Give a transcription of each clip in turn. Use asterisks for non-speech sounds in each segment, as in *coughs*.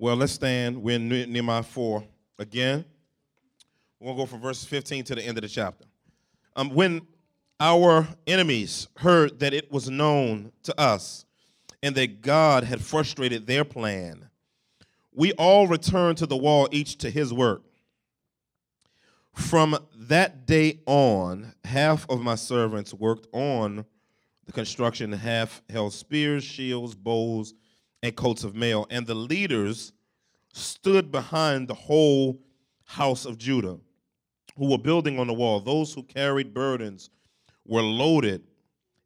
Well, let's stand. We're in Nehemiah 4 again. We'll go from verse 15 to the end of the chapter. Um, when our enemies heard that it was known to us and that God had frustrated their plan, we all returned to the wall, each to his work. From that day on, half of my servants worked on the construction, half held spears, shields, bows, and coats of mail. And the leaders stood behind the whole house of Judah who were building on the wall. Those who carried burdens were loaded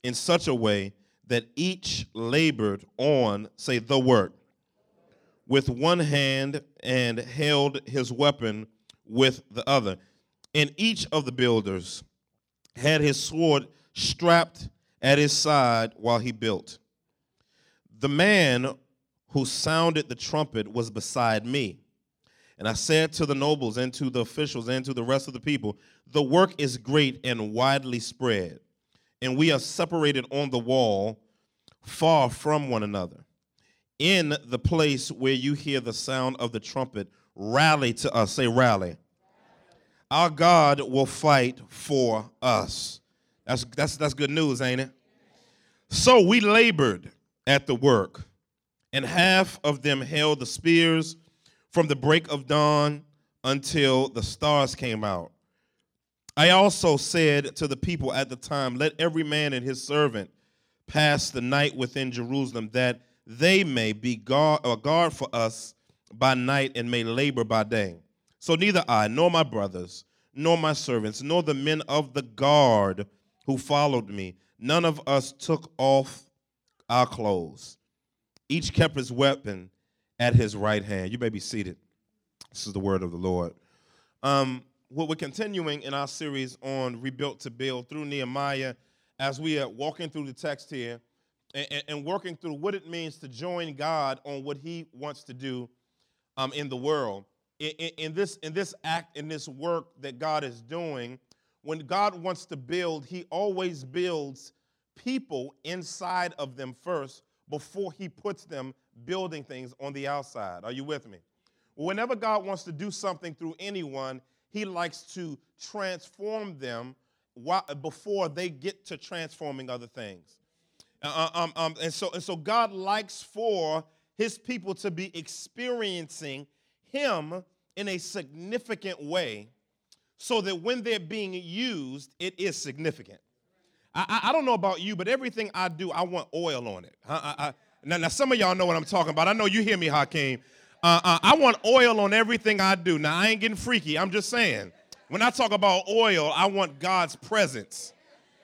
in such a way that each labored on, say, the work with one hand and held his weapon with the other. And each of the builders had his sword strapped at his side while he built. The man who sounded the trumpet was beside me. And I said to the nobles and to the officials and to the rest of the people, The work is great and widely spread, and we are separated on the wall far from one another. In the place where you hear the sound of the trumpet, rally to us. Say, rally. Our God will fight for us. That's, that's, that's good news, ain't it? So we labored at the work, and half of them held the spears from the break of dawn until the stars came out. I also said to the people at the time, Let every man and his servant pass the night within Jerusalem, that they may be guard, a uh, guard for us by night and may labor by day. So neither I, nor my brothers, nor my servants, nor the men of the guard who followed me, none of us took off our clothes. Each kept his weapon at his right hand. You may be seated. This is the word of the Lord. Um, well, we're continuing in our series on Rebuilt to Build through Nehemiah as we are walking through the text here and, and working through what it means to join God on what he wants to do um, in the world. In, in, this, in this act, in this work that God is doing, when God wants to build, he always builds people inside of them first before he puts them building things on the outside. Are you with me? Whenever God wants to do something through anyone, he likes to transform them before they get to transforming other things. Uh, uh, um, um, and, so, and so God likes for his people to be experiencing him in a significant way so that when they're being used, it is significant. I, I, I don't know about you, but everything I do, I want oil on it. I, I, now, now, some of y'all know what I'm talking about. I know you hear me, Hakeem. Uh, uh, I want oil on everything I do. Now, I ain't getting freaky. I'm just saying. When I talk about oil, I want God's presence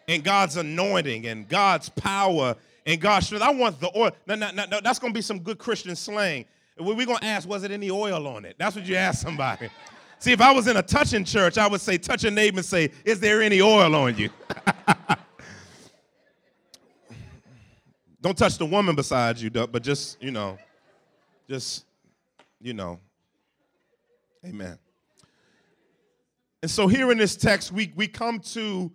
and God's anointing and God's power and God's strength. I want the oil. Now, now, now, that's going to be some good Christian slang. We're going to ask, was it any oil on it? That's what you ask somebody. *laughs* See, if I was in a touching church, I would say, touch a neighbor and say, is there any oil on you? *laughs* Don't touch the woman beside you, but just, you know, just, you know. Amen. And so here in this text, we, we come to,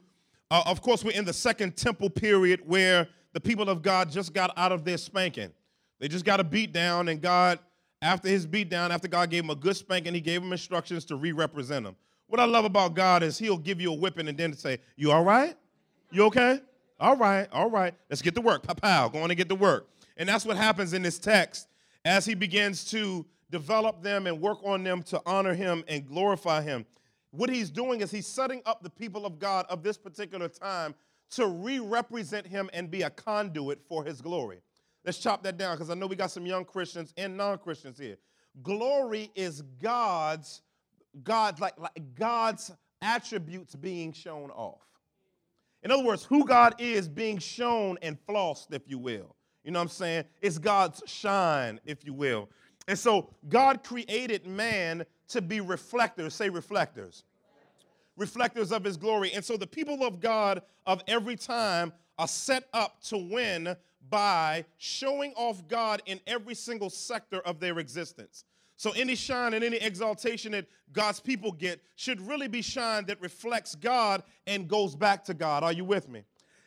uh, of course, we're in the second temple period where the people of God just got out of their spanking. They just got a beat down, and God, after his beat down, after God gave him a good spanking, he gave him instructions to re represent him. What I love about God is he'll give you a whipping and then say, You all right? You okay? All right, all right, let's get to work. Pow, go on and get to work. And that's what happens in this text as he begins to develop them and work on them to honor him and glorify him. What he's doing is he's setting up the people of God of this particular time to re represent him and be a conduit for his glory. Let's chop that down because I know we got some young Christians and non Christians here. Glory is God's, God's like, like God's attributes being shown off. In other words, who God is being shown and flossed, if you will. You know what I'm saying? It's God's shine, if you will. And so God created man to be reflectors. Say reflectors. Reflectors of his glory. And so the people of God of every time are set up to win by showing off God in every single sector of their existence. So any shine and any exaltation that God's people get should really be shine that reflects God and goes back to God. Are you with me?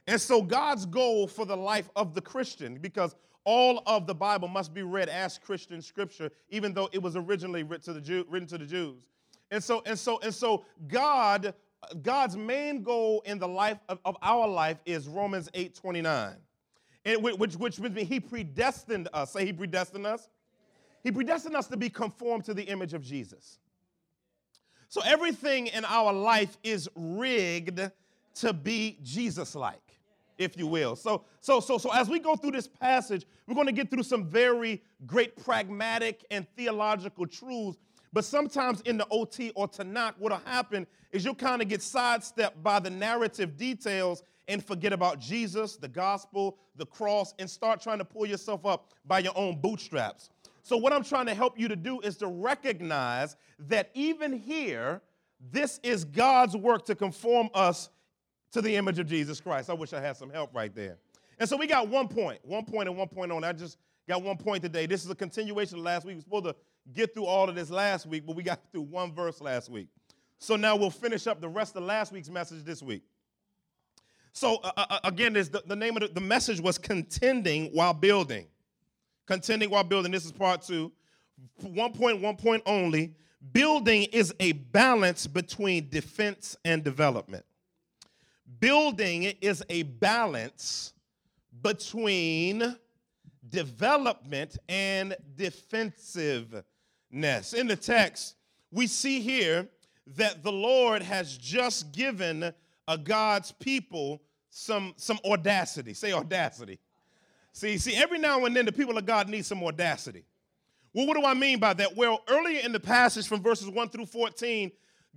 And so God's goal for the life of the Christian, because all of the Bible must be read as Christian scripture, even though it was originally written to the, Jew, written to the Jews. And so, and so, and so, God, God's main goal in the life of, of our life is Romans 8 29. And which, which means He predestined us. Say He predestined us. He predestined us to be conformed to the image of Jesus. So everything in our life is rigged to be Jesus like if you will. So, so, so, so as we go through this passage, we're going to get through some very great pragmatic and theological truths. But sometimes in the OT or Tanakh, what'll happen is you'll kind of get sidestepped by the narrative details and forget about Jesus, the gospel, the cross, and start trying to pull yourself up by your own bootstraps. So, what I'm trying to help you to do is to recognize that even here, this is God's work to conform us to the image of Jesus Christ. I wish I had some help right there. And so we got one point, one point and one point on. I just got one point today. This is a continuation of last week. We are supposed to get through all of this last week, but we got *laughs* through one verse last week. So now we'll finish up the rest of last week's message this week. So uh, uh, again, the, the name of the, the message was contending while building. Contending while building. This is part two. One point, one point only. Building is a balance between defense and development. Building is a balance between development and defensiveness. In the text, we see here that the Lord has just given a God's people some, some audacity. Say audacity. See, see, every now and then the people of God need some audacity. Well, what do I mean by that? Well, earlier in the passage from verses 1 through 14,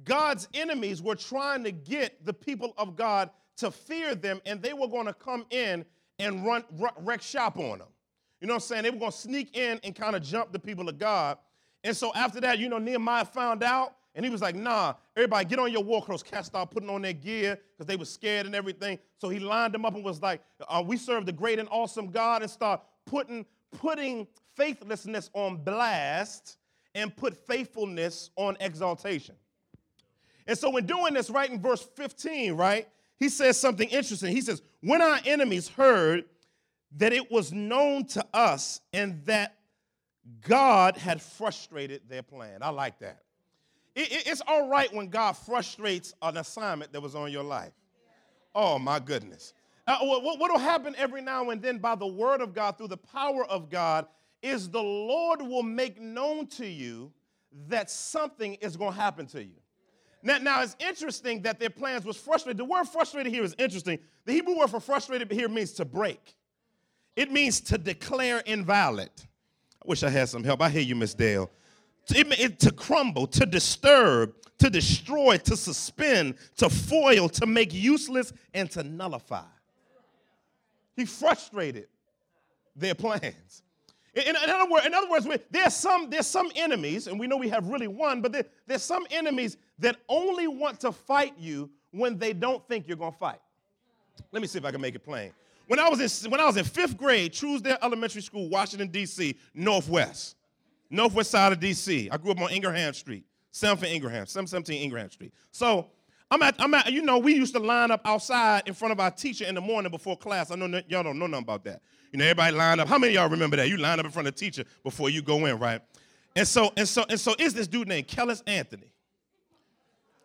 God's enemies were trying to get the people of God to fear them, and they were going to come in and run wreck shop on them. You know what I'm saying? They were going to sneak in and kind of jump the people of God. And so after that, you know, Nehemiah found out, and he was like, nah, everybody get on your war clothes. Cast started putting on their gear because they were scared and everything. So he lined them up and was like, uh, we serve the great and awesome God and start putting, putting faithlessness on blast and put faithfulness on exaltation. And so, when doing this, right in verse 15, right, he says something interesting. He says, When our enemies heard that it was known to us and that God had frustrated their plan. I like that. It, it, it's all right when God frustrates an assignment that was on your life. Oh, my goodness. Uh, what will happen every now and then by the word of God, through the power of God, is the Lord will make known to you that something is going to happen to you. Now, now, it's interesting that their plans was frustrated. The word frustrated here is interesting. The Hebrew word for frustrated here means to break. It means to declare invalid. I wish I had some help. I hear you, Miss Dale. It, to crumble, to disturb, to destroy, to suspend, to foil, to make useless, and to nullify. He frustrated their plans. In, in, other, words, in other words, there's some, there's some enemies, and we know we have really one, but there, there's some enemies that only want to fight you when they don't think you're going to fight. Let me see if I can make it plain. When I was in, when I was in fifth grade, Truesdell Elementary School, Washington, D.C., Northwest, Northwest side of D.C. I grew up on Ingraham Street, 7th and Ingraham, 717 Ingraham Street. So I'm at, I'm at, you know, we used to line up outside in front of our teacher in the morning before class. I know y'all don't know nothing about that. You know, everybody lined up. How many y'all remember that? You line up in front of the teacher before you go in, right? And so, and so, and so is this dude named Kellis Anthony.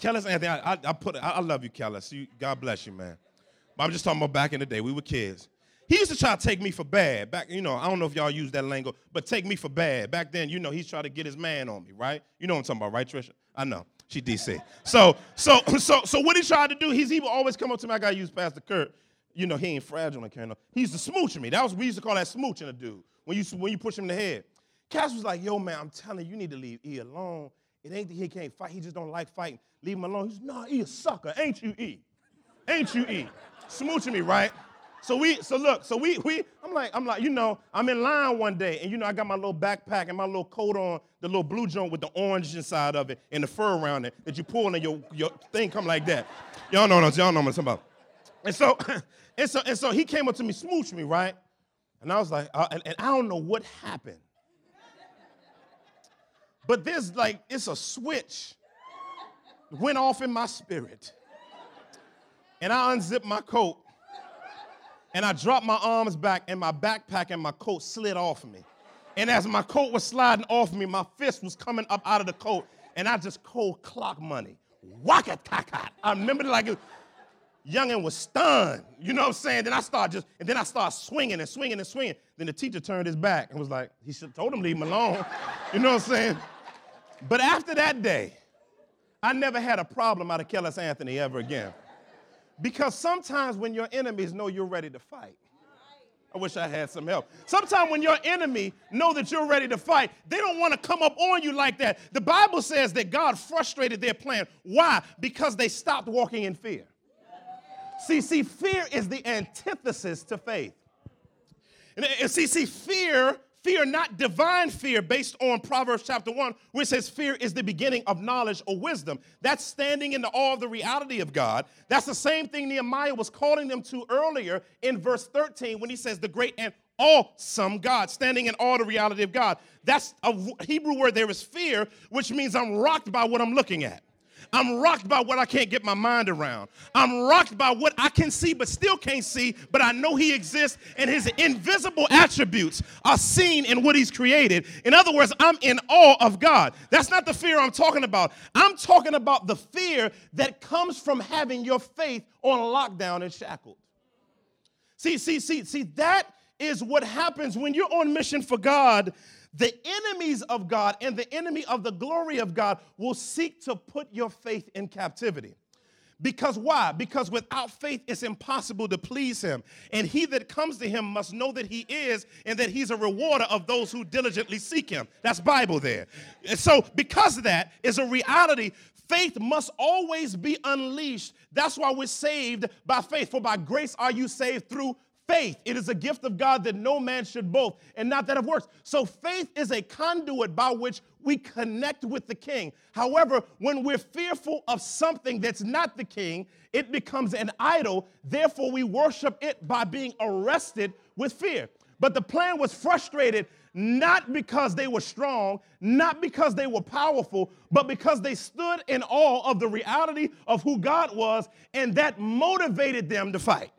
Kellis Anthony, I, I, I put, I, I, love you, Kellis. You, God bless you, man. But I'm just talking about back in the day. We were kids. He used to try to take me for bad. Back, you know, I don't know if y'all use that lingo, but take me for bad. Back then, you know, he's trying to get his man on me, right? You know what I'm talking about, right, Trisha? I know. She DC. So, so, *clears throat* so, so what he tried to do, he's he would always come up to me. I got to use Pastor Kurt you know, he ain't fragile and carrying He used to smooch me. That was we used to call that smooching a dude. When you when you push him in the head. Cass was like, yo, man, I'm telling you, you need to leave E alone. It ain't that he can't fight, he just don't like fighting. Leave him alone. He's nah, E a sucker, ain't you E? Ain't you E? Smooching me, right? So we, so look, so we, we, I'm like, I'm like, you know, I'm in line one day, and you know, I got my little backpack and my little coat on, the little blue joint with the orange inside of it and the fur around it that you pull and your your thing come like that. Y'all know, what y'all know what I'm talking about. And so, *clears throat* and so, and so he came up to me, smooched me, right? And I was like, uh, and, and I don't know what happened. But there's like, it's a switch went off in my spirit. And I unzipped my coat. And I dropped my arms back, and my backpack and my coat slid off me. And as my coat was sliding off me, my fist was coming up out of the coat, and I just cold clock money. Waka I remember like it, youngin was stunned. You know what I'm saying? Then I start just, and then I start swinging and swinging and swinging. Then the teacher turned his back and was like, he should told him to leave him alone. *laughs* you know what I'm saying? But after that day, I never had a problem out of Kellis Anthony ever again. Because sometimes when your enemies know you're ready to fight, I wish I had some help. Sometimes when your enemy know that you're ready to fight, they don't want to come up on you like that. The Bible says that God frustrated their plan. Why? Because they stopped walking in fear. See, see, fear is the antithesis to faith. And see, see, fear Fear, not divine fear, based on Proverbs chapter 1, which says fear is the beginning of knowledge or wisdom. That's standing in the awe of the reality of God. That's the same thing Nehemiah was calling them to earlier in verse 13 when he says, The great and awesome God, standing in awe of the reality of God. That's a Hebrew word there is fear, which means I'm rocked by what I'm looking at. I'm rocked by what I can't get my mind around. I'm rocked by what I can see but still can't see, but I know He exists and His invisible attributes are seen in what He's created. In other words, I'm in awe of God. That's not the fear I'm talking about. I'm talking about the fear that comes from having your faith on lockdown and shackled. See, see, see, see, that is what happens when you're on mission for God the enemies of God and the enemy of the glory of God will seek to put your faith in captivity. Because why? Because without faith, it's impossible to please him. And he that comes to him must know that he is and that he's a rewarder of those who diligently seek him. That's Bible there. And so, because that is a reality, faith must always be unleashed. That's why we're saved by faith. For by grace are you saved through faith. It is a gift of God that no man should boast, and not that of works. So faith is a conduit by which we connect with the king. However, when we're fearful of something that's not the king, it becomes an idol. Therefore, we worship it by being arrested with fear. But the plan was frustrated not because they were strong, not because they were powerful, but because they stood in awe of the reality of who God was, and that motivated them to fight.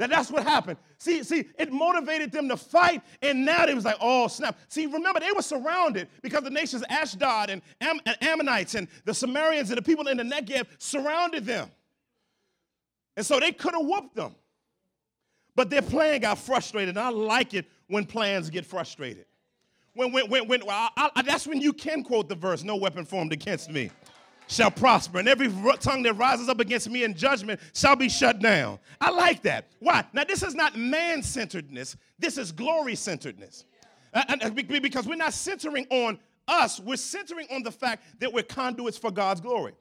That that's what happened. See, see, it motivated them to fight, and now they was like, oh snap. See, remember they were surrounded because the nations Ashdod and, Am- and Ammonites and the Sumerians and the people in the Negev surrounded them, and so they could have whooped them. But their plan got frustrated. And I like it when plans get frustrated. When, when, when, when I, I, that's when you can quote the verse, "No weapon formed against me." Shall prosper, and every tongue that rises up against me in judgment shall be shut down. I like that. Why? Now, this is not man centeredness, this is glory centeredness. Uh, uh, because we're not centering on us, we're centering on the fact that we're conduits for God's glory.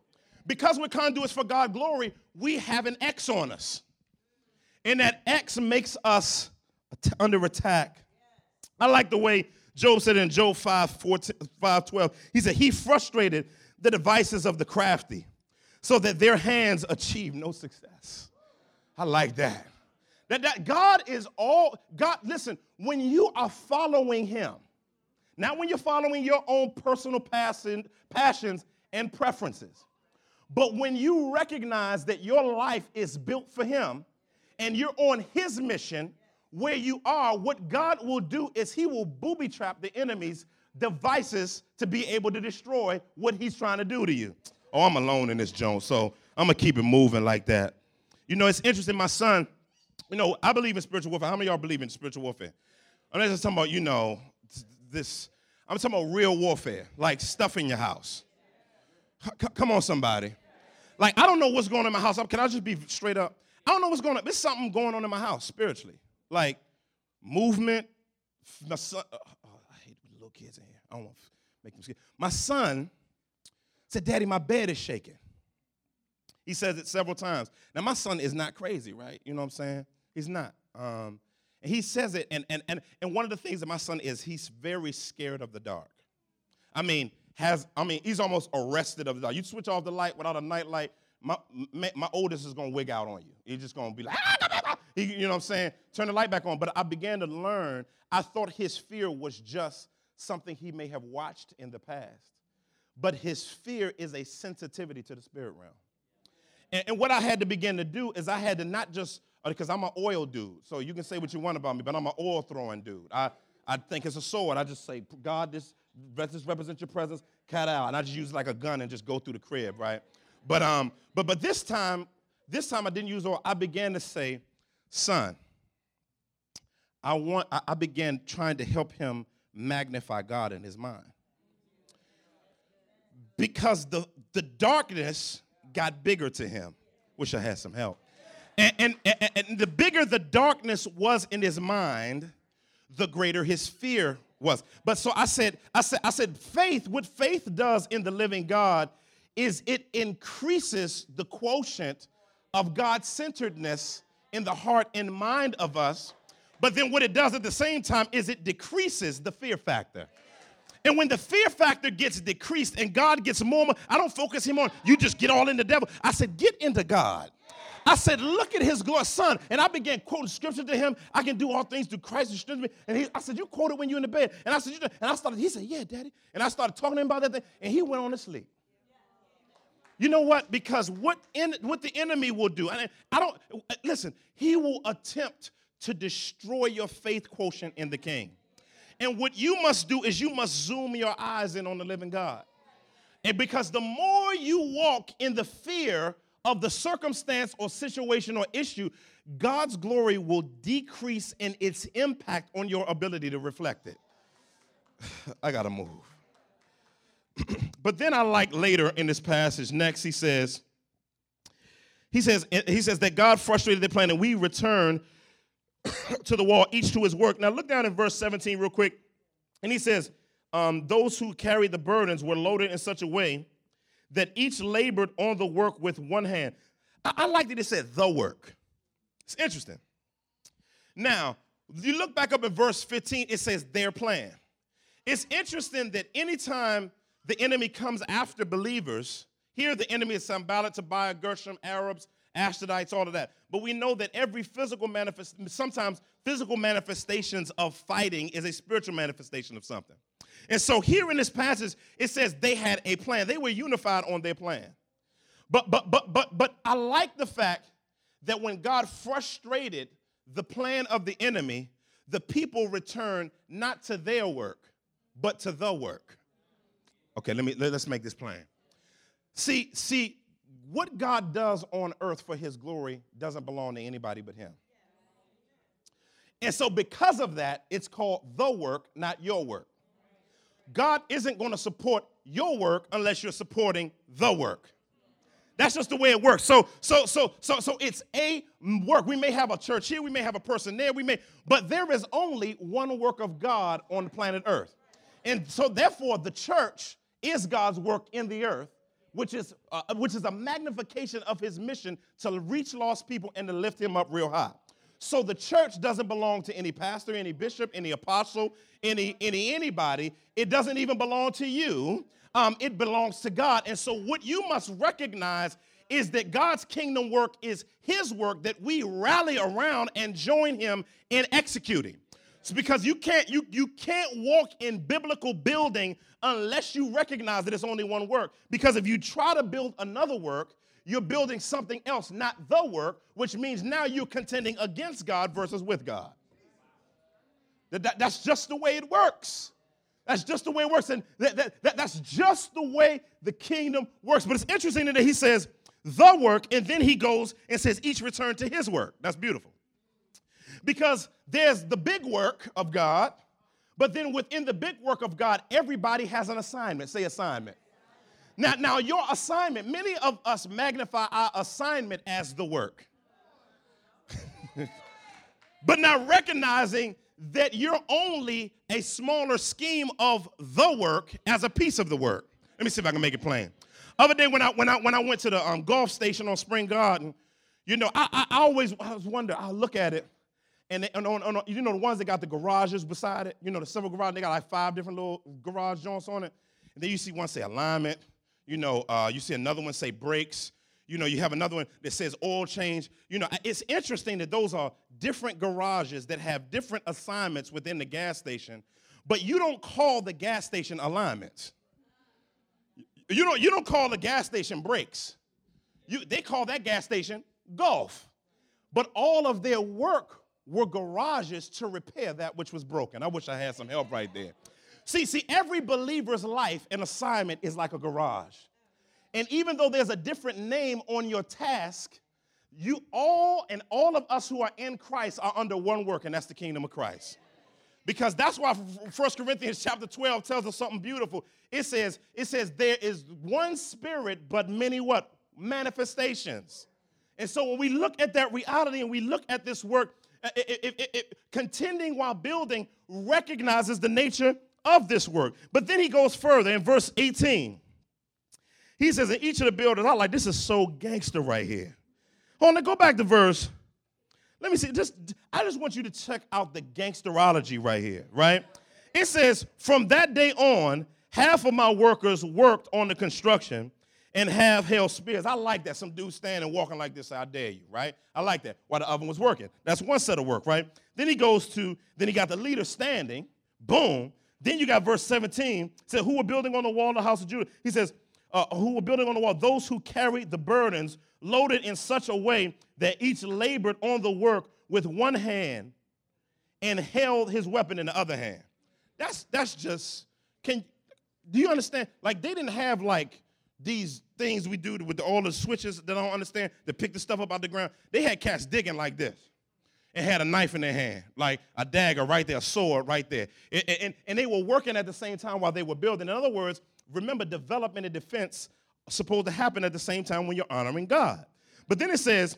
Because we're conduits for God's glory, we have an X on us. And that X makes us under attack. I like the way Job said in Job 5, 14, 5 12. He said, He frustrated the devices of the crafty so that their hands achieve no success. I like that. That, that God is all, God, listen, when you are following Him, not when you're following your own personal passion, passions and preferences, but when you recognize that your life is built for Him and you're on His mission, where you are, what God will do is He will booby trap the enemies devices to be able to destroy what he's trying to do to you. Oh, I'm alone in this Jones, so I'm gonna keep it moving like that. You know, it's interesting. My son, you know, I believe in spiritual warfare. How many y'all believe in spiritual warfare? I'm not just talking about, you know, this. I'm talking about real warfare, like stuff in your house. C- come on, somebody. Like, I don't know what's going on in my house. Can I just be straight up? I don't know what's going on. There's something going on in my house spiritually. Like movement. Son, uh, little kids in here. I don't want to make them scared. My son said, Daddy, my bed is shaking. He says it several times. Now, my son is not crazy, right? You know what I'm saying? He's not. Um, and he says it, and, and, and, and one of the things that my son is, he's very scared of the dark. I mean, has I mean, he's almost arrested of the dark. You switch off the light without a night light, my, my oldest is gonna wig out on you. He's just gonna be like, ah, you know what I'm saying? Turn the light back on. But I began to learn, I thought his fear was just something he may have watched in the past. But his fear is a sensitivity to the spirit realm. And, and, what I had to begin to do is I had to not just because I'm an oil dude. So you can say what you want about me, but I'm an oil throwing dude. I, I think it's a sword. I just say, God, this, this represents your presence, cut out. And I just use like a gun and just go through the crib, right? But um, but but this time, this time I didn't use oil. I began to say, son, I want I, I began trying to help him magnify God in his mind. Because the, the darkness got bigger to him. Wish I had some help. And, and, and, and the bigger the darkness was in his mind, the greater his fear was. But so I said, I said, I said, faith, what faith does in the living God is it increases the quotient of God centeredness in the heart and mind of us. But then what it does at the same time is it decreases the fear factor. And when the fear factor gets decreased and God gets more, I don't focus him on, you just get all in the devil. I said, get into God. I said, look at his glory, son. And I began quoting scripture to him. I can do all things through Christ who strengthens me. And he, I said, you quote it when you're in the bed. And I said, you and I started, he said, yeah, daddy. And I started talking to him about that thing. And he went on to sleep. You know what? Because what, in, what the enemy will do, and I don't, listen, he will attempt to destroy your faith quotient in the king. And what you must do is you must zoom your eyes in on the living God. And because the more you walk in the fear of the circumstance or situation or issue, God's glory will decrease in its impact on your ability to reflect it. *sighs* I gotta move. *clears throat* but then I like later in this passage, next, he says, he says, he says that God frustrated the plan and we return *coughs* to the wall, each to his work. Now look down in verse 17 real quick. And he says, um, those who carried the burdens were loaded in such a way that each labored on the work with one hand. I, I like that it said the work. It's interesting. Now, you look back up at verse 15, it says their plan. It's interesting that anytime the enemy comes after believers, here the enemy is Sanballat, Tobiah, Geshem, Arabs, Ashdodites, all of that. But we know that every physical manifest, sometimes physical manifestations of fighting is a spiritual manifestation of something. And so here in this passage, it says they had a plan. They were unified on their plan. But but but but but I like the fact that when God frustrated the plan of the enemy, the people returned not to their work, but to the work. Okay, let me let, us make this plain. See, see, what God does on earth for his glory doesn't belong to anybody but him. And so, because of that, it's called the work, not your work. God isn't going to support your work unless you're supporting the work. That's just the way it works. So, so, so, so, so it's a work. We may have a church here, we may have a person there, we may, but there is only one work of God on the planet Earth. And so, therefore, the church is God's work in the earth, which is, uh, which is a magnification of his mission to reach lost people and to lift him up real high. So the church doesn't belong to any pastor, any bishop, any apostle, any, any anybody. It doesn't even belong to you. Um, it belongs to God. And so what you must recognize is that God's kingdom work is his work that we rally around and join him in executing. It's because you can't you you can't walk in biblical building unless you recognize that it's only one work. Because if you try to build another work, you're building something else, not the work, which means now you're contending against God versus with God. That, that, that's just the way it works. That's just the way it works. And that, that, that, that's just the way the kingdom works. But it's interesting that he says the work, and then he goes and says each return to his work. That's beautiful. Because there's the big work of God, but then within the big work of God, everybody has an assignment. Say assignment. Now, now your assignment, many of us magnify our assignment as the work. *laughs* but now recognizing that you're only a smaller scheme of the work as a piece of the work. Let me see if I can make it plain. Other day when I when I when I went to the um, Gulf station on Spring Garden, you know, I, I, I always I wonder. I look at it, and, they, and on, on, you know the ones that got the garages beside it. You know the several garages. They got like five different little garage joints on it. And then you see one say alignment, you know, uh, you see another one say brakes. You know, you have another one that says oil change. You know, it's interesting that those are different garages that have different assignments within the gas station, but you don't call the gas station alignments. You don't, you don't call the gas station brakes. You, they call that gas station Gulf. but all of their work were garages to repair that which was broken. I wish I had some help right there. See, see, every believer's life and assignment is like a garage. And even though there's a different name on your task, you all and all of us who are in Christ are under one work, and that's the kingdom of Christ. Because that's why 1 Corinthians chapter 12 tells us something beautiful. It says, it says, there is one spirit, but many what? Manifestations. And so when we look at that reality and we look at this work, it, it, contending while building recognizes the nature of this work. But then he goes further in verse 18. He says, in each of the builders, I like this is so gangster right here. Hold on, go back to verse. Let me see. Just I just want you to check out the gangsterology right here, right? It says, from that day on, half of my workers worked on the construction and have held spears. I like that. Some dude standing walking like this, I dare you, right? I like that while the oven was working. That's one set of work, right? Then he goes to, then he got the leader standing, boom. Then you got verse 17, said, Who were building on the wall of the house of Judah? He says, uh, Who were building on the wall? Those who carried the burdens loaded in such a way that each labored on the work with one hand and held his weapon in the other hand. That's that's just can do you understand? Like they didn't have like these things we do with all the switches that I don't understand to pick the stuff up out the ground. They had cats digging like this and had a knife in their hand, like a dagger right there, a sword right there. And, and, and they were working at the same time while they were building. In other words, remember, development and defense supposed to happen at the same time when you're honoring God. But then it says,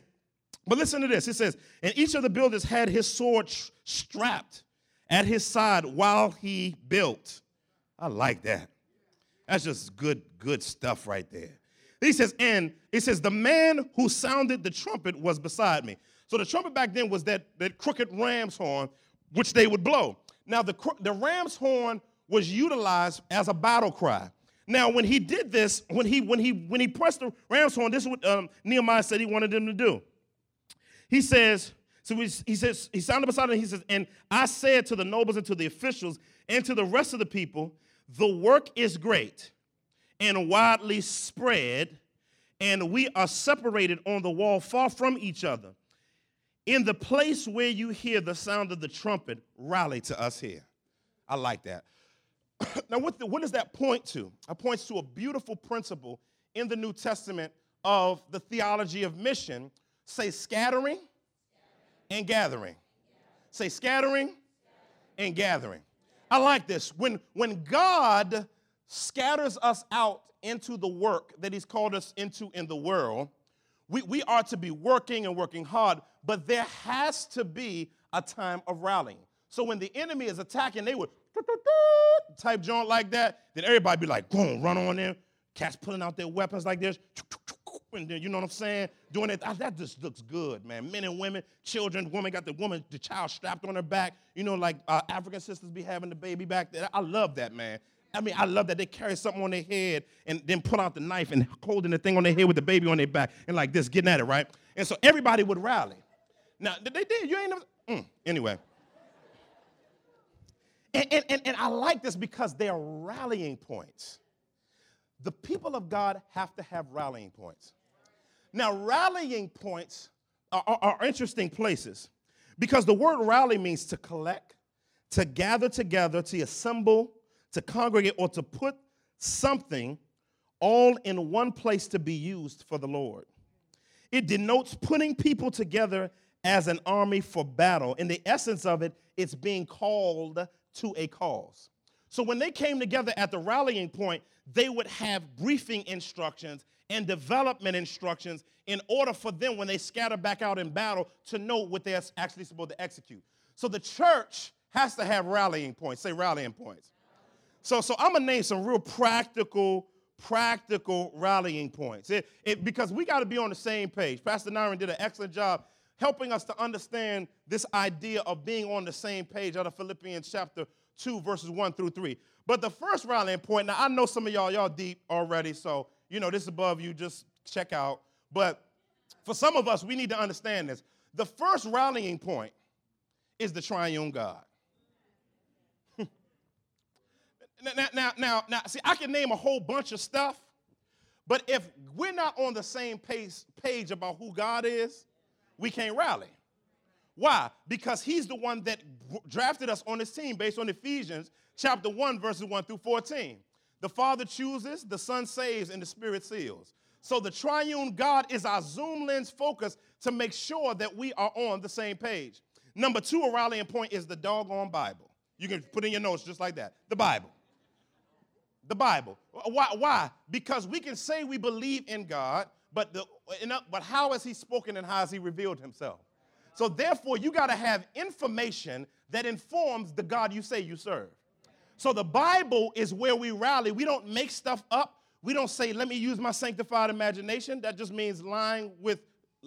but listen to this. It says, and each of the builders had his sword strapped at his side while he built. I like that. That's just good, good stuff right there. He says, and it says, the man who sounded the trumpet was beside me. So the trumpet back then was that, that crooked ram's horn, which they would blow. Now, the, the ram's horn was utilized as a battle cry. Now, when he did this, when he when he when he pressed the ram's horn, this is what um, Nehemiah said he wanted them to do. He says, so he, he says, he sounded beside him, he says, and I said to the nobles and to the officials and to the rest of the people, the work is great and widely spread, and we are separated on the wall far from each other. In the place where you hear the sound of the trumpet, rally to us here. I like that. *coughs* now, what, the, what does that point to? It points to a beautiful principle in the New Testament of the theology of mission. Say scattering and gathering. Say scattering and gathering. I like this. When, when God scatters us out into the work that He's called us into in the world, we, we are to be working and working hard, but there has to be a time of rallying. So when the enemy is attacking, they would type joint like that, then everybody be like, boom, run on them. Cats pulling out their weapons like this. And you know what I'm saying? Doing it. That just looks good, man. Men and women, children, woman got the woman, the child strapped on her back. You know, like uh, African sisters be having the baby back there. I love that, man. I mean, I love that they carry something on their head and then pull out the knife and holding the thing on their head with the baby on their back and like this, getting at it, right? And so everybody would rally. Now, they did. You ain't never. Mm, anyway. And, and, and, and I like this because they are rallying points. The people of God have to have rallying points. Now, rallying points are, are, are interesting places because the word rally means to collect, to gather together, to assemble, to congregate, or to put something all in one place to be used for the Lord. It denotes putting people together as an army for battle. In the essence of it, it's being called to a cause. So when they came together at the rallying point, they would have briefing instructions and development instructions in order for them, when they scatter back out in battle, to know what they're actually supposed to execute. So the church has to have rallying points. Say rallying points. So, so I'm gonna name some real practical, practical rallying points. It, it, because we got to be on the same page. Pastor Nyron did an excellent job helping us to understand this idea of being on the same page out of Philippians chapter 2, verses 1 through 3. But the first rallying point, now I know some of y'all, y'all deep already, so you know this above you, just check out. But for some of us, we need to understand this. The first rallying point is the triune God. *laughs* now, now, now, now, see, I can name a whole bunch of stuff, but if we're not on the same page, page about who God is, we can't rally. Why? Because he's the one that drafted us on his team based on Ephesians chapter 1, verses 1 through 14. The Father chooses, the Son saves, and the Spirit seals. So the triune God is our zoom lens focus to make sure that we are on the same page. Number two, a rallying point is the doggone Bible. You can put in your notes just like that. The Bible. The Bible. Why? Why? Because we can say we believe in God, but, the, but how has He spoken and how has He revealed Himself? So therefore, you got to have information that informs the God you say you serve. So the Bible is where we rally. We don't make stuff up. We don't say, let me use my sanctified imagination. That just means lying with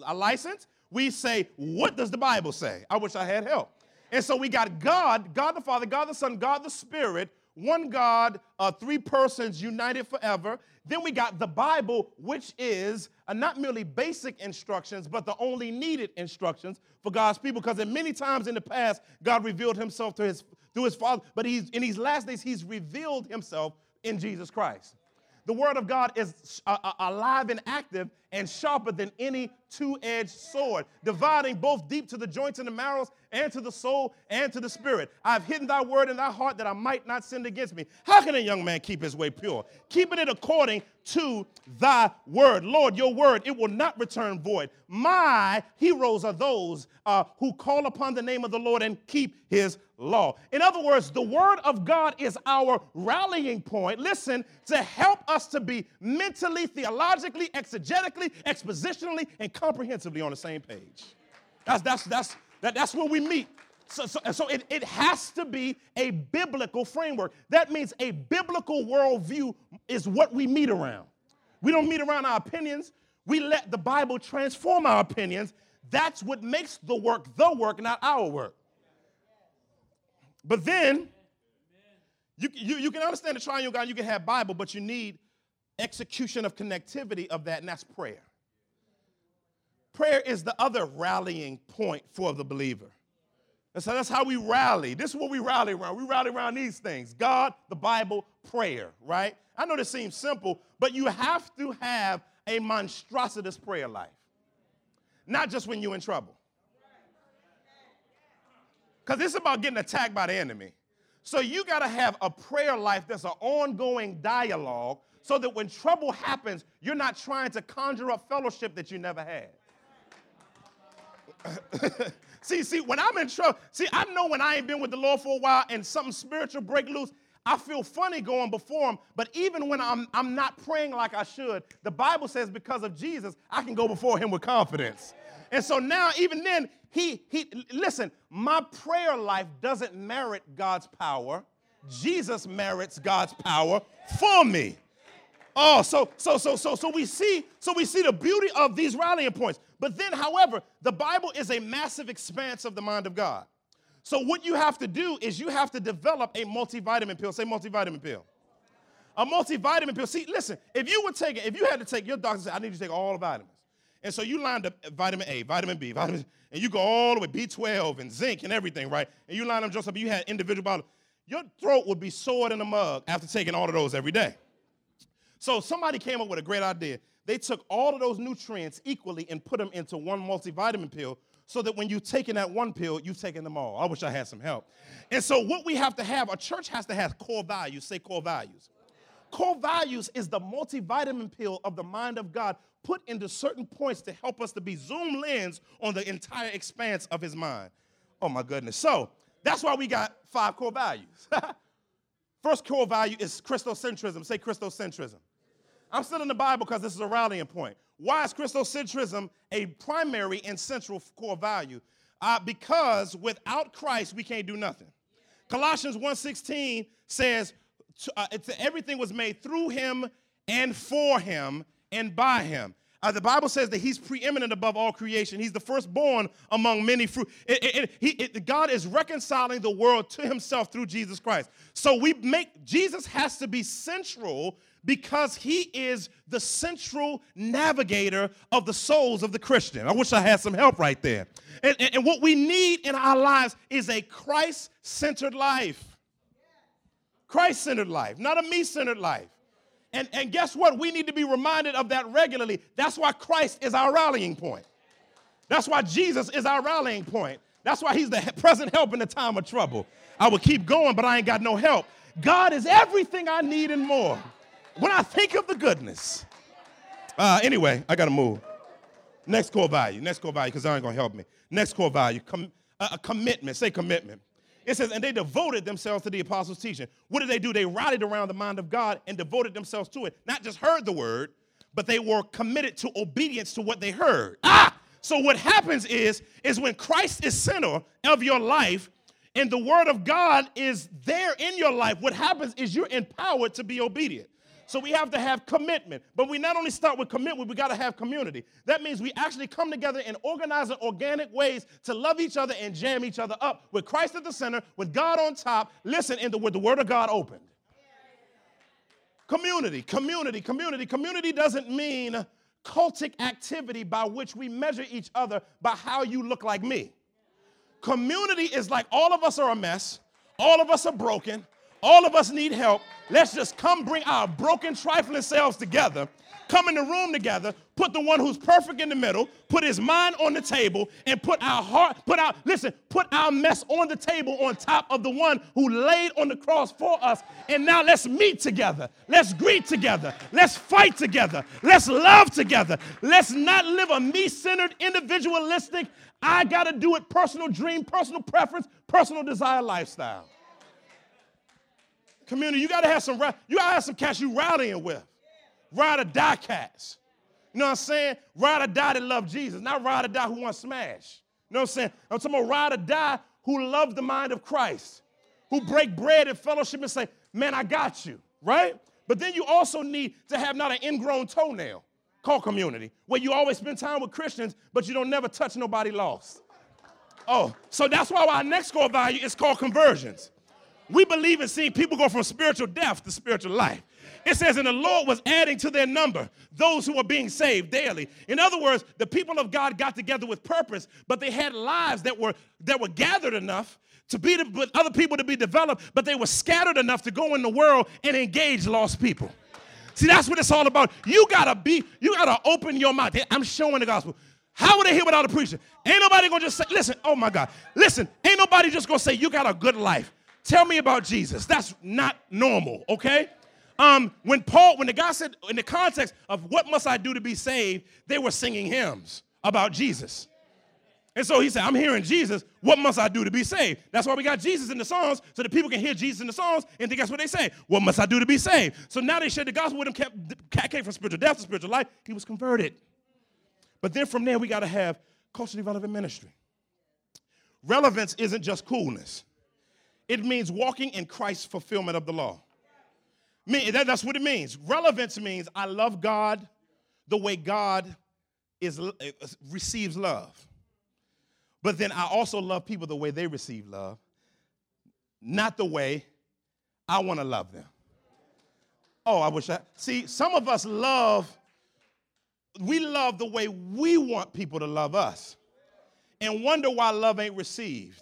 a license. We say, what does the Bible say? I wish I had help. And so we got God, God the Father, God the Son, God the Spirit, one God, uh, three persons united forever. Then we got the Bible, which is uh, not merely basic instructions, but the only needed instructions for God's people. Because in many times in the past, God revealed himself to his, through his Father, but he's, in these last days, he's revealed himself in Jesus Christ. The Word of God is uh, uh, alive and active and sharper than any two edged sword, dividing both deep to the joints and the marrows and to the soul and to the spirit. I've hidden thy word in thy heart that I might not sin against me. How can a young man keep his way pure? Keeping it according to thy word. Lord, your word, it will not return void. My heroes are those uh, who call upon the name of the Lord and keep his law. In other words, the word of God is our rallying point. Listen, to help us to be mentally, theologically, exegetically, expositionally, and comprehensively on the same page. That's, that's, that's, that, that's where we meet. So, so, so it, it has to be a biblical framework. That means a biblical worldview is what we meet around. We don't meet around our opinions. We let the Bible transform our opinions. That's what makes the work the work, not our work. But then, you, you, you can understand the triune God, you can have Bible, but you need execution of connectivity of that, and that's prayer. Prayer is the other rallying point for the believer. And so that's how we rally. This is what we rally around. We rally around these things God, the Bible, prayer, right? I know this seems simple, but you have to have a monstrous prayer life, not just when you're in trouble. Because it's about getting attacked by the enemy. So you got to have a prayer life that's an ongoing dialogue so that when trouble happens, you're not trying to conjure up fellowship that you never had. *laughs* see, see, when I'm in trouble, see, I know when I ain't been with the Lord for a while and something spiritual break loose, I feel funny going before him. But even when I'm, I'm not praying like I should, the Bible says because of Jesus, I can go before him with confidence. And so now, even then, he, he listen, my prayer life doesn't merit God's power. Jesus merits God's power for me. Oh, so so so so so we see so we see the beauty of these rallying points. But then, however, the Bible is a massive expanse of the mind of God. So what you have to do is you have to develop a multivitamin pill. Say multivitamin pill. A multivitamin pill. See, listen, if you take it, if you had to take, your doctor said, I need you to take all the vitamins. And so you lined up vitamin A, vitamin B, vitamin, and you go all the way, B12 and zinc and everything, right? And you line them just up, you had individual bottles. Your throat would be sore in a mug after taking all of those every day. So somebody came up with a great idea. They took all of those nutrients equally and put them into one multivitamin pill so that when you're taking that one pill, you've taken them all. I wish I had some help. And so, what we have to have, a church has to have core values. Say core values. Core values is the multivitamin pill of the mind of God put into certain points to help us to be zoom lens on the entire expanse of his mind. Oh my goodness. So, that's why we got five core values. *laughs* First core value is Christocentrism. Say Christocentrism. I'm still in the Bible because this is a rallying point. Why is Christocentrism a primary and central core value? Uh, because without Christ, we can't do nothing. Colossians 1.16 says, uh, everything was made through him and for him and by him. Uh, the Bible says that he's preeminent above all creation. He's the firstborn among many fruit. It, it, it, God is reconciling the world to himself through Jesus Christ. So we make Jesus has to be central because he is the central navigator of the souls of the Christian. I wish I had some help right there. And, and, and what we need in our lives is a Christ centered life. Christ centered life, not a me centered life. And, and guess what? We need to be reminded of that regularly. That's why Christ is our rallying point. That's why Jesus is our rallying point. That's why he's the present help in the time of trouble. I would keep going, but I ain't got no help. God is everything I need and more. When I think of the goodness. Uh, anyway, I got to move. Next core value. Next core value, because that ain't going to help me. Next core value. Com- uh, a commitment. Say commitment. It says, and they devoted themselves to the apostles' teaching. What did they do? They rallied around the mind of God and devoted themselves to it. Not just heard the word, but they were committed to obedience to what they heard. Ah! So what happens is, is when Christ is center of your life and the word of God is there in your life, what happens is you're empowered to be obedient. So we have to have commitment. But we not only start with commitment, we got to have community. That means we actually come together in organized and organic ways to love each other and jam each other up with Christ at the center, with God on top. Listen, in the, with the word of God opened. Community, community, community. Community doesn't mean cultic activity by which we measure each other by how you look like me. Community is like all of us are a mess, all of us are broken, all of us need help. Let's just come bring our broken, trifling selves together, come in the room together, put the one who's perfect in the middle, put his mind on the table, and put our heart, put our, listen, put our mess on the table on top of the one who laid on the cross for us. And now let's meet together. Let's greet together. Let's fight together. Let's love together. Let's not live a me centered, individualistic, I got to do it personal dream, personal preference, personal desire lifestyle. Community, you gotta have some you gotta have some cats you rallying with. Ride or die cats. You know what I'm saying? Ride or die that love Jesus, not ride or die who want smash. You know what I'm saying? I'm talking about ride or die who love the mind of Christ, who break bread in fellowship and say, Man, I got you, right? But then you also need to have not an ingrown toenail called community, where you always spend time with Christians, but you don't never touch nobody lost. Oh, so that's why our next core value is called conversions. We believe in seeing people go from spiritual death to spiritual life. It says, and the Lord was adding to their number those who were being saved daily. In other words, the people of God got together with purpose, but they had lives that were that were gathered enough to be with other people to be developed, but they were scattered enough to go in the world and engage lost people. See, that's what it's all about. You gotta be, you gotta open your mouth. I'm showing the gospel. How would they hear without a preacher? Ain't nobody gonna just say, listen, oh my God, listen, ain't nobody just gonna say, you got a good life. Tell me about Jesus. That's not normal, okay? Um, when Paul, when the guy said in the context of what must I do to be saved, they were singing hymns about Jesus. And so he said, I'm hearing Jesus. What must I do to be saved? That's why we got Jesus in the songs, so that people can hear Jesus in the songs and think that's what they say. What must I do to be saved? So now they shared the gospel with him, kept, came from spiritual death to spiritual life. He was converted. But then from there, we got to have culturally relevant ministry. Relevance isn't just coolness. It means walking in Christ's fulfillment of the law. that's what it means. Relevance means I love God the way God is, uh, receives love. But then I also love people the way they receive love, not the way I want to love them. Oh, I wish I. See, some of us love, we love the way we want people to love us and wonder why love ain't received.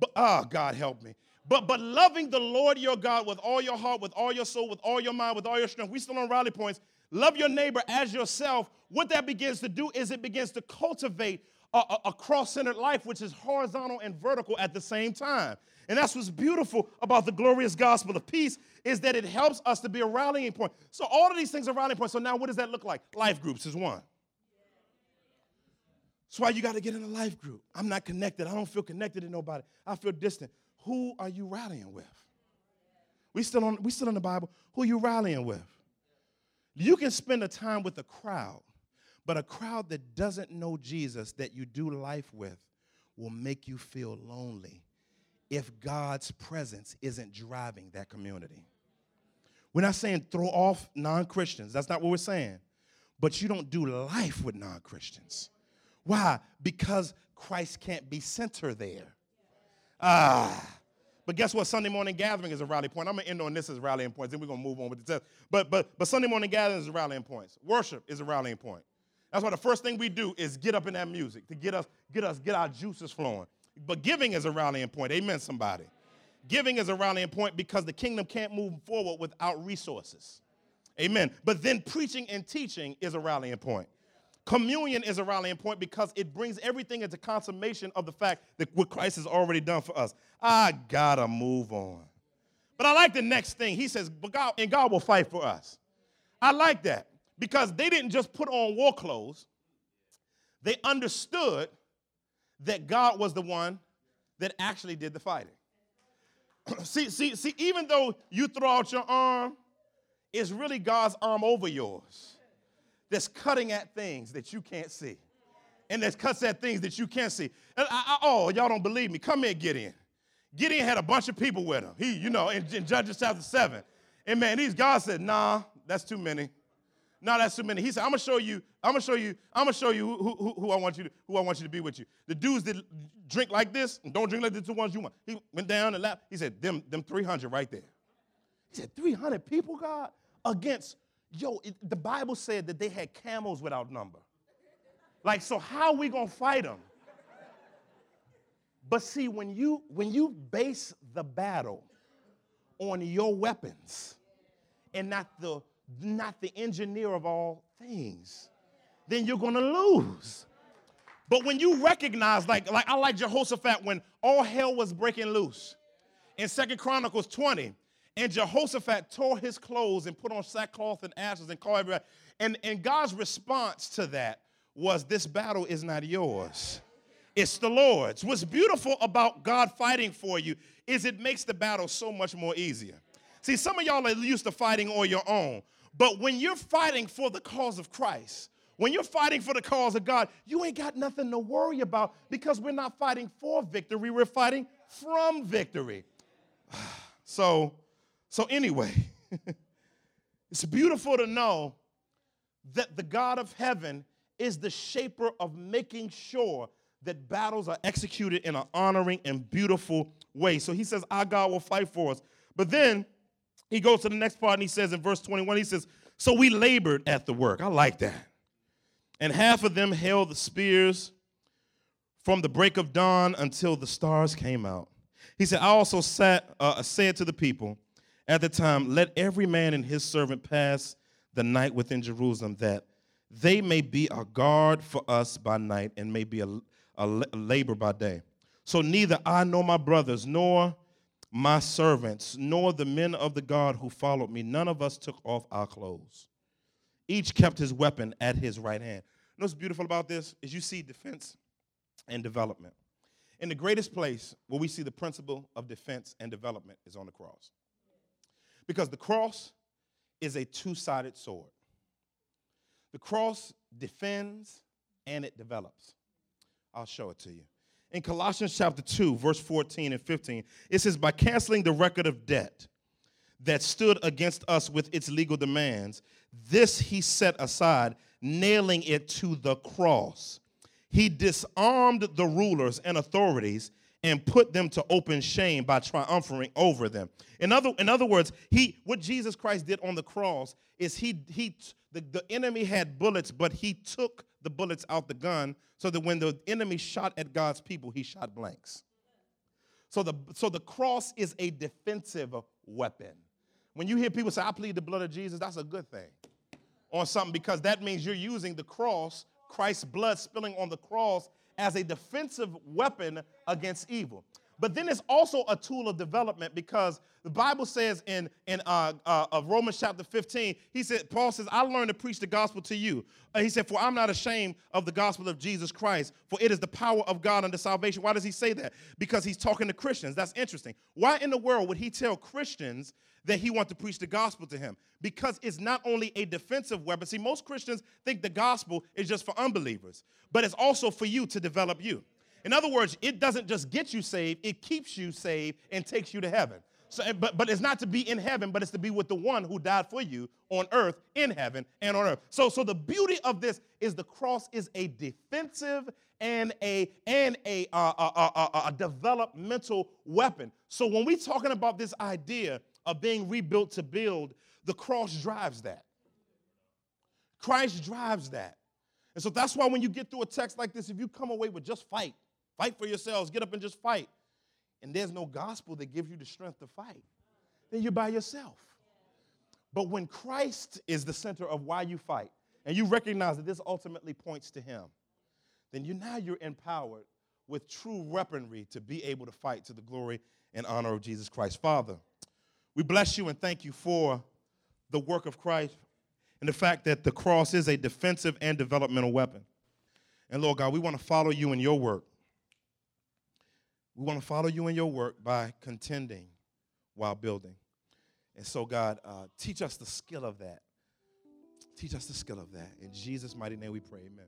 But oh, God help me. But but loving the Lord your God with all your heart, with all your soul, with all your mind, with all your strength. We still on rally points. Love your neighbor as yourself. What that begins to do is it begins to cultivate a, a, a cross-centered life, which is horizontal and vertical at the same time. And that's what's beautiful about the glorious gospel of peace is that it helps us to be a rallying point. So all of these things are rallying points. So now what does that look like? Life groups is one. That's why you got to get in a life group. I'm not connected. I don't feel connected to nobody. I feel distant. Who are you rallying with? We still on we still in the Bible. Who are you rallying with? You can spend a time with a crowd, but a crowd that doesn't know Jesus that you do life with will make you feel lonely if God's presence isn't driving that community. We're not saying throw off non Christians. That's not what we're saying. But you don't do life with non Christians. Why? Because Christ can't be center there. Ah. But guess what? Sunday morning gathering is a rally point. I'm gonna end on this as rallying points, then we're gonna move on with the test. But but but Sunday morning gathering is a rallying points. Worship is a rallying point. That's why the first thing we do is get up in that music to get us, get us, get our juices flowing. But giving is a rallying point. Amen, somebody. Giving is a rallying point because the kingdom can't move forward without resources. Amen. But then preaching and teaching is a rallying point. Communion is a rallying point because it brings everything into consummation of the fact that what Christ has already done for us. I gotta move on. But I like the next thing. He says, but God, and God will fight for us. I like that because they didn't just put on war clothes, they understood that God was the one that actually did the fighting. *clears throat* see, see, see, even though you throw out your arm, it's really God's arm over yours that's cutting at things that you can't see. And that cuts at things that you can't see. I, I, oh, y'all don't believe me. Come here, Gideon. Gideon had a bunch of people with him. He, you know, in, in Judges chapter 7. And man, these God said, nah, that's too many. No, that's too many. He said, I'm gonna show you, I'm gonna show you, I'm gonna show you who, who, who, I want you to, who I want you to be with you. The dudes that drink like this and don't drink like the two ones you want. He went down and laughed. He said, them, them 300 right there. He said, 300 people, God, against, yo, it, the Bible said that they had camels without number. Like, so how we gonna fight them? But see, when you when you base the battle on your weapons and not the not the engineer of all things, then you're gonna lose. But when you recognize, like, like I like Jehoshaphat when all hell was breaking loose in Second Chronicles 20, and Jehoshaphat tore his clothes and put on sackcloth and ashes and called everybody. And, and God's response to that was, This battle is not yours. It's the Lord's. What's beautiful about God fighting for you is it makes the battle so much more easier. See, some of y'all are used to fighting on your own, but when you're fighting for the cause of Christ, when you're fighting for the cause of God, you ain't got nothing to worry about because we're not fighting for victory, we're fighting from victory. *sighs* So, so anyway, *laughs* it's beautiful to know that the God of heaven is the shaper of making sure that battles are executed in an honoring and beautiful way. So he says, Our God will fight for us. But then he goes to the next part and he says in verse 21, he says, So we labored at the work. I like that. And half of them held the spears from the break of dawn until the stars came out. He said, I also sat, uh, said to the people at the time, Let every man and his servant pass the night within Jerusalem, that they may be a guard for us by night and may be a, a labor by day. So neither I nor my brothers, nor my servants, nor the men of the guard who followed me, none of us took off our clothes. Each kept his weapon at his right hand. You know what's beautiful about this is you see defense and development. In the greatest place where we see the principle of defense and development is on the cross. Because the cross is a two sided sword. The cross defends and it develops. I'll show it to you in Colossians chapter 2, verse 14 and 15, it says, By canceling the record of debt that stood against us with its legal demands, this he set aside, nailing it to the cross. He disarmed the rulers and authorities and put them to open shame by triumphing over them. In other, in other words, he what Jesus Christ did on the cross is he he the, the enemy had bullets, but he took the bullets out the gun so that when the enemy shot at God's people, he shot blanks. So the, so the cross is a defensive weapon. When you hear people say, I plead the blood of Jesus, that's a good thing on something because that means you're using the cross, Christ's blood spilling on the cross, as a defensive weapon against evil. But then it's also a tool of development because the Bible says in, in uh, uh, Romans chapter 15, he said, Paul says, I learned to preach the gospel to you. Uh, he said, For I'm not ashamed of the gospel of Jesus Christ, for it is the power of God unto salvation. Why does he say that? Because he's talking to Christians. That's interesting. Why in the world would he tell Christians that he wants to preach the gospel to him? Because it's not only a defensive weapon. See, most Christians think the gospel is just for unbelievers, but it's also for you to develop you. In other words, it doesn't just get you saved, it keeps you saved and takes you to heaven. So, but, but it's not to be in heaven, but it's to be with the one who died for you on earth, in heaven, and on earth. So, so the beauty of this is the cross is a defensive and a and a, uh, uh, uh a developmental weapon. So when we're talking about this idea of being rebuilt to build, the cross drives that. Christ drives that. And so that's why when you get through a text like this, if you come away with just fight, Fight for yourselves. Get up and just fight. And there's no gospel that gives you the strength to fight. Then you're by yourself. But when Christ is the center of why you fight, and you recognize that this ultimately points to Him, then you now you're empowered with true weaponry to be able to fight to the glory and honor of Jesus Christ. Father, we bless you and thank you for the work of Christ and the fact that the cross is a defensive and developmental weapon. And Lord God, we want to follow you in your work. We want to follow you in your work by contending while building. And so, God, uh, teach us the skill of that. Teach us the skill of that. In Jesus' mighty name we pray, amen.